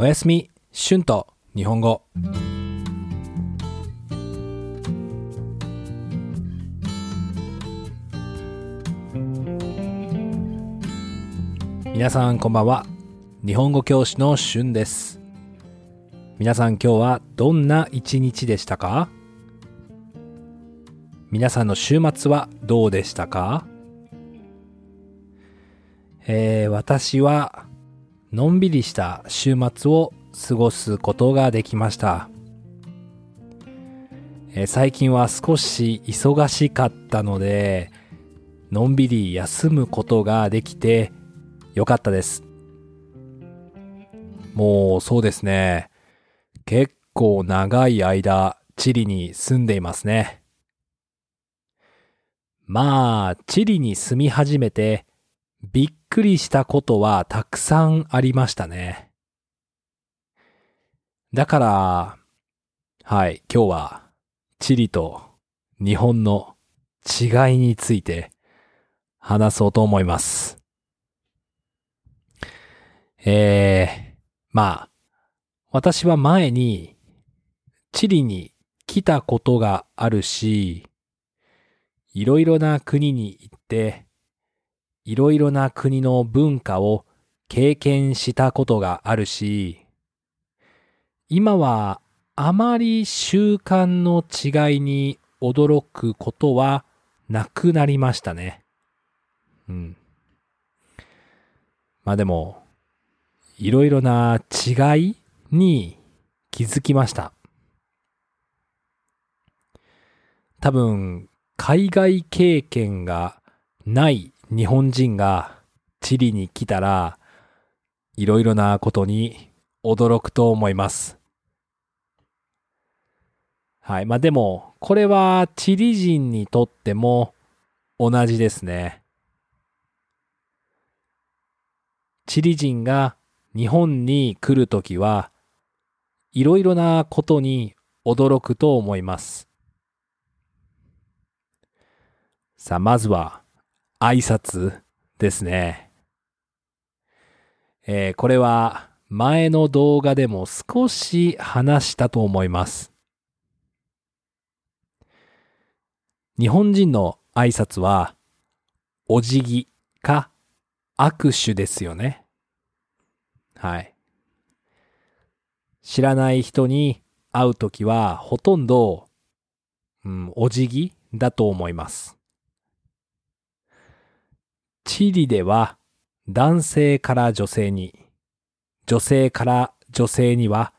おやすみ、春と日本語。皆さんこんばんは。日本語教師の春です。皆さん今日はどんな一日でしたか？皆さんの週末はどうでしたか？えー私はのんびりした週末を過ごすことができました。えー最近は少し忙しかったので、のんびり休むことができてよかったです。もうそうですね。結構長い間、チリに住んでいますね。まあ、チリに住み始めて、びっくりしたことはたくさんありましたね。だから、はい、今日はチリと日本の違いについて話そうと思います。えー、まあ、私は前にチリに来たことがあるし、いろいろな国に行って、いろいろな国の文化を経験したことがあるし、今はあまり習慣の違いに驚くことはなくなりましたね。うん。まあでも、いろいろな違いに気づきました。多分、海外経験がない日本人がチリに来たら、いろいろなことに驚くと思います。はい。まあでも、これはチリ人にとっても同じですね。チリ人が日本に来るときは、いろいろなことに驚くと思います。さあ、まずは、挨拶ですね。えーこれは前の動画でも少し話したと思います。日本人の挨拶は、お辞儀か握手ですよね。はい。知らない人に会うときはほとんど、うん、お辞儀だと思います。チリでは男性から女性に、女性から女性には、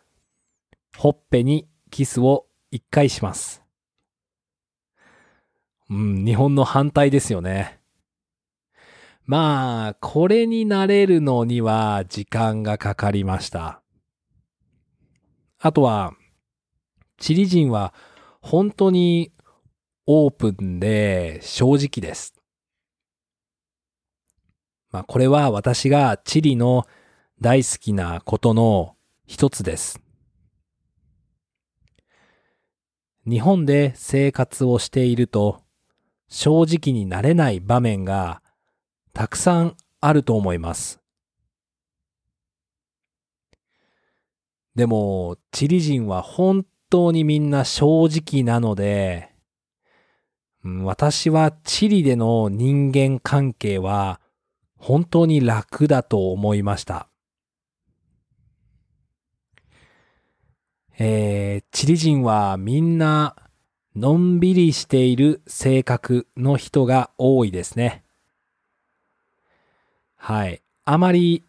ほっぺにキスを一回します。うん、日本の反対ですよね。まあ、これに慣れるのには時間がかかりました。あとは、チリ人は本当にオープンで正直です。まあ、これは私がチリの大好きなことの一つです。日本で生活をしていると正直になれない場面がたくさんあると思います。でも、チリ人は本当にみんな正直なので、私はチリでの人間関係は本当に楽だと思いました。えー、チリ人はみんなのんびりしている性格の人が多いですね。はい。あまり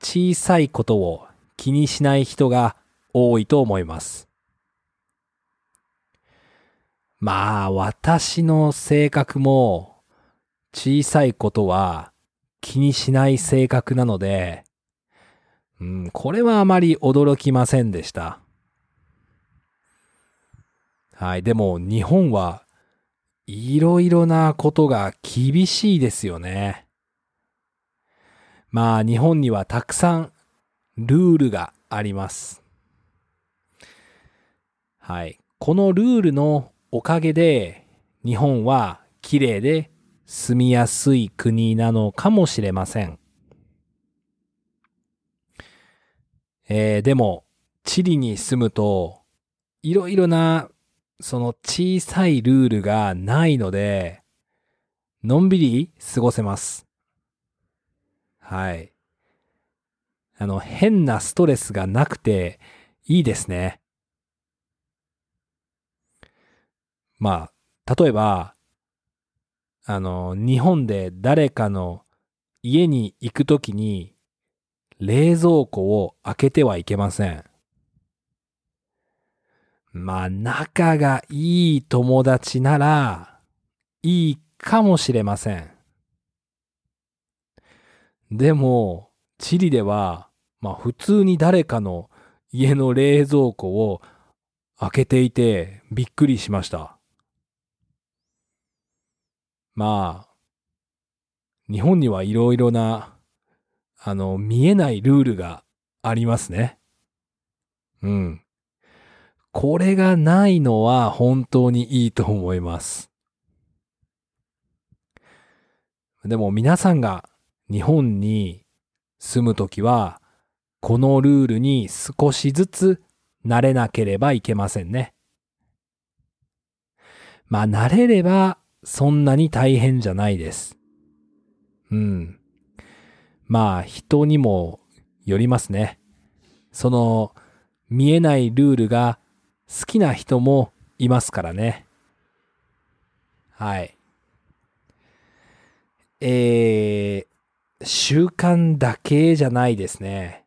小さいことを気にしない人が多いと思います。まあ、私の性格も小さいことは気にしない性格なので、うん、これはあまり驚きませんでした。はい。でも日本はいろいろなことが厳しいですよね。まあ日本にはたくさんルールがあります。はい。このルールのおかげで日本は綺麗で住みやすい国なのかもしれません。えー、でも、チリに住むと、いろいろな、その小さいルールがないので、のんびり過ごせます。はい。あの、変なストレスがなくていいですね。まあ、例えば、あの、日本で誰かの家に行くときに冷蔵庫を開けてはいけません。まあ、仲がいい友達ならいいかもしれません。でも、チリでは、まあ普通に誰かの家の冷蔵庫を開けていてびっくりしました。まあ、日本にはいろいろな、あの、見えないルールがありますね。うん。これがないのは本当にいいと思います。でも皆さんが日本に住むときは、このルールに少しずつ慣れなければいけませんね。まあ慣れればそんなに大変じゃないです。うん。まあ人にもよりますね。その見えないルールが好きな人もいますからね。はい。えー、習慣だけじゃないですね。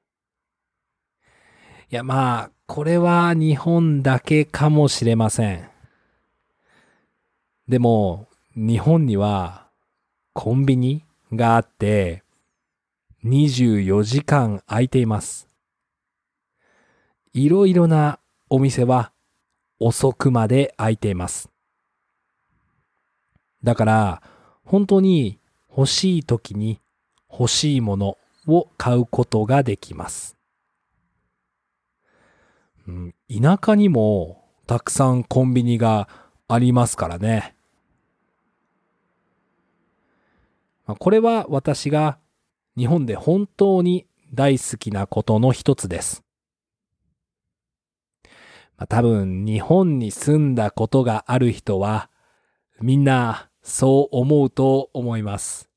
いや、まあ、これは日本だけかもしれません。でも、日本にはコンビニがあって、24時間空いています。いろいろなお店は遅くまで空いています。だから、本当に欲しい時に欲しいものを買うことができます。田舎にもたくさんコンビニがありますからね。これは私が日本で本当に大好きなことの一つです。まあ、多分日本に住んだことがある人はみんなそう思うと思います。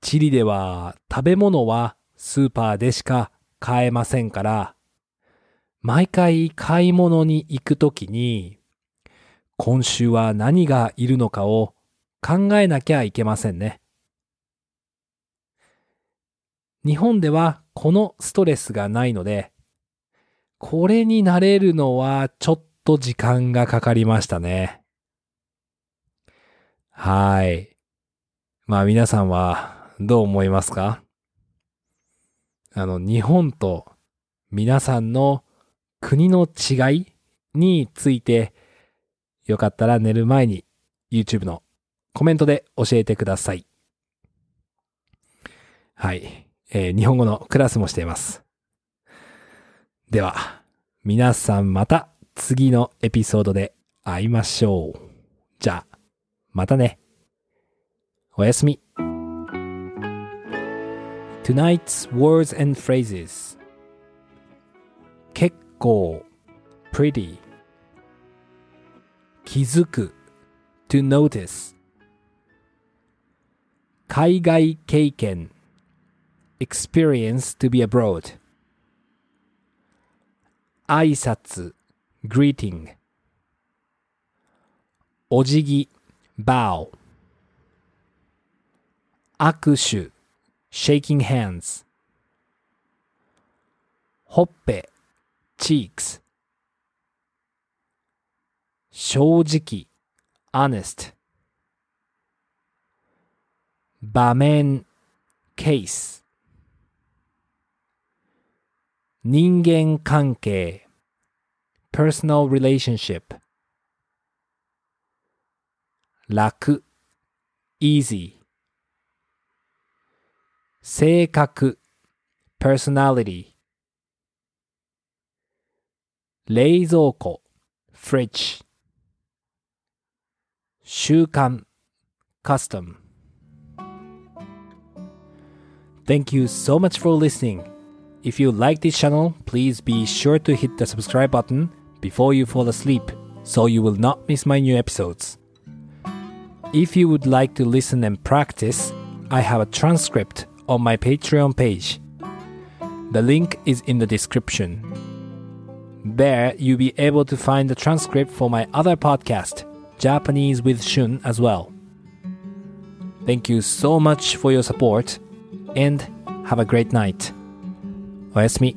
チリでは食べ物はスーパーでしか買えませんから、毎回買い物に行くときに、今週は何がいるのかを考えなきゃいけませんね。日本ではこのストレスがないので、これになれるのはちょっと時間がかかりましたね。はい。まあ皆さんはどう思いますか？あの、日本と皆さんの国の違いについて、よかったら寝る前に YouTube のコメントで教えてください。はい。えー、日本語のクラスもしています。では、皆さんまた次のエピソードで会いましょう。じゃあ、またね。おやすみ。Tonight's words and phrases 結構 pretty 気づく to notice 海外経験 experience to be abroad 挨拶 greeting お辞儀 bow 握手 shaking hands ほっぺ cheeks 正直 honest 場面 case 人間関係 personal relationship 楽 easy 性格 personality 冷蔵庫 fridge 習慣 custom Thank you so much for listening. If you like this channel, please be sure to hit the subscribe button before you fall asleep so you will not miss my new episodes. If you would like to listen and practice, I have a transcript on my Patreon page. The link is in the description. There, you'll be able to find the transcript for my other podcast, Japanese with Shun, as well. Thank you so much for your support and have a great night. おやすみ。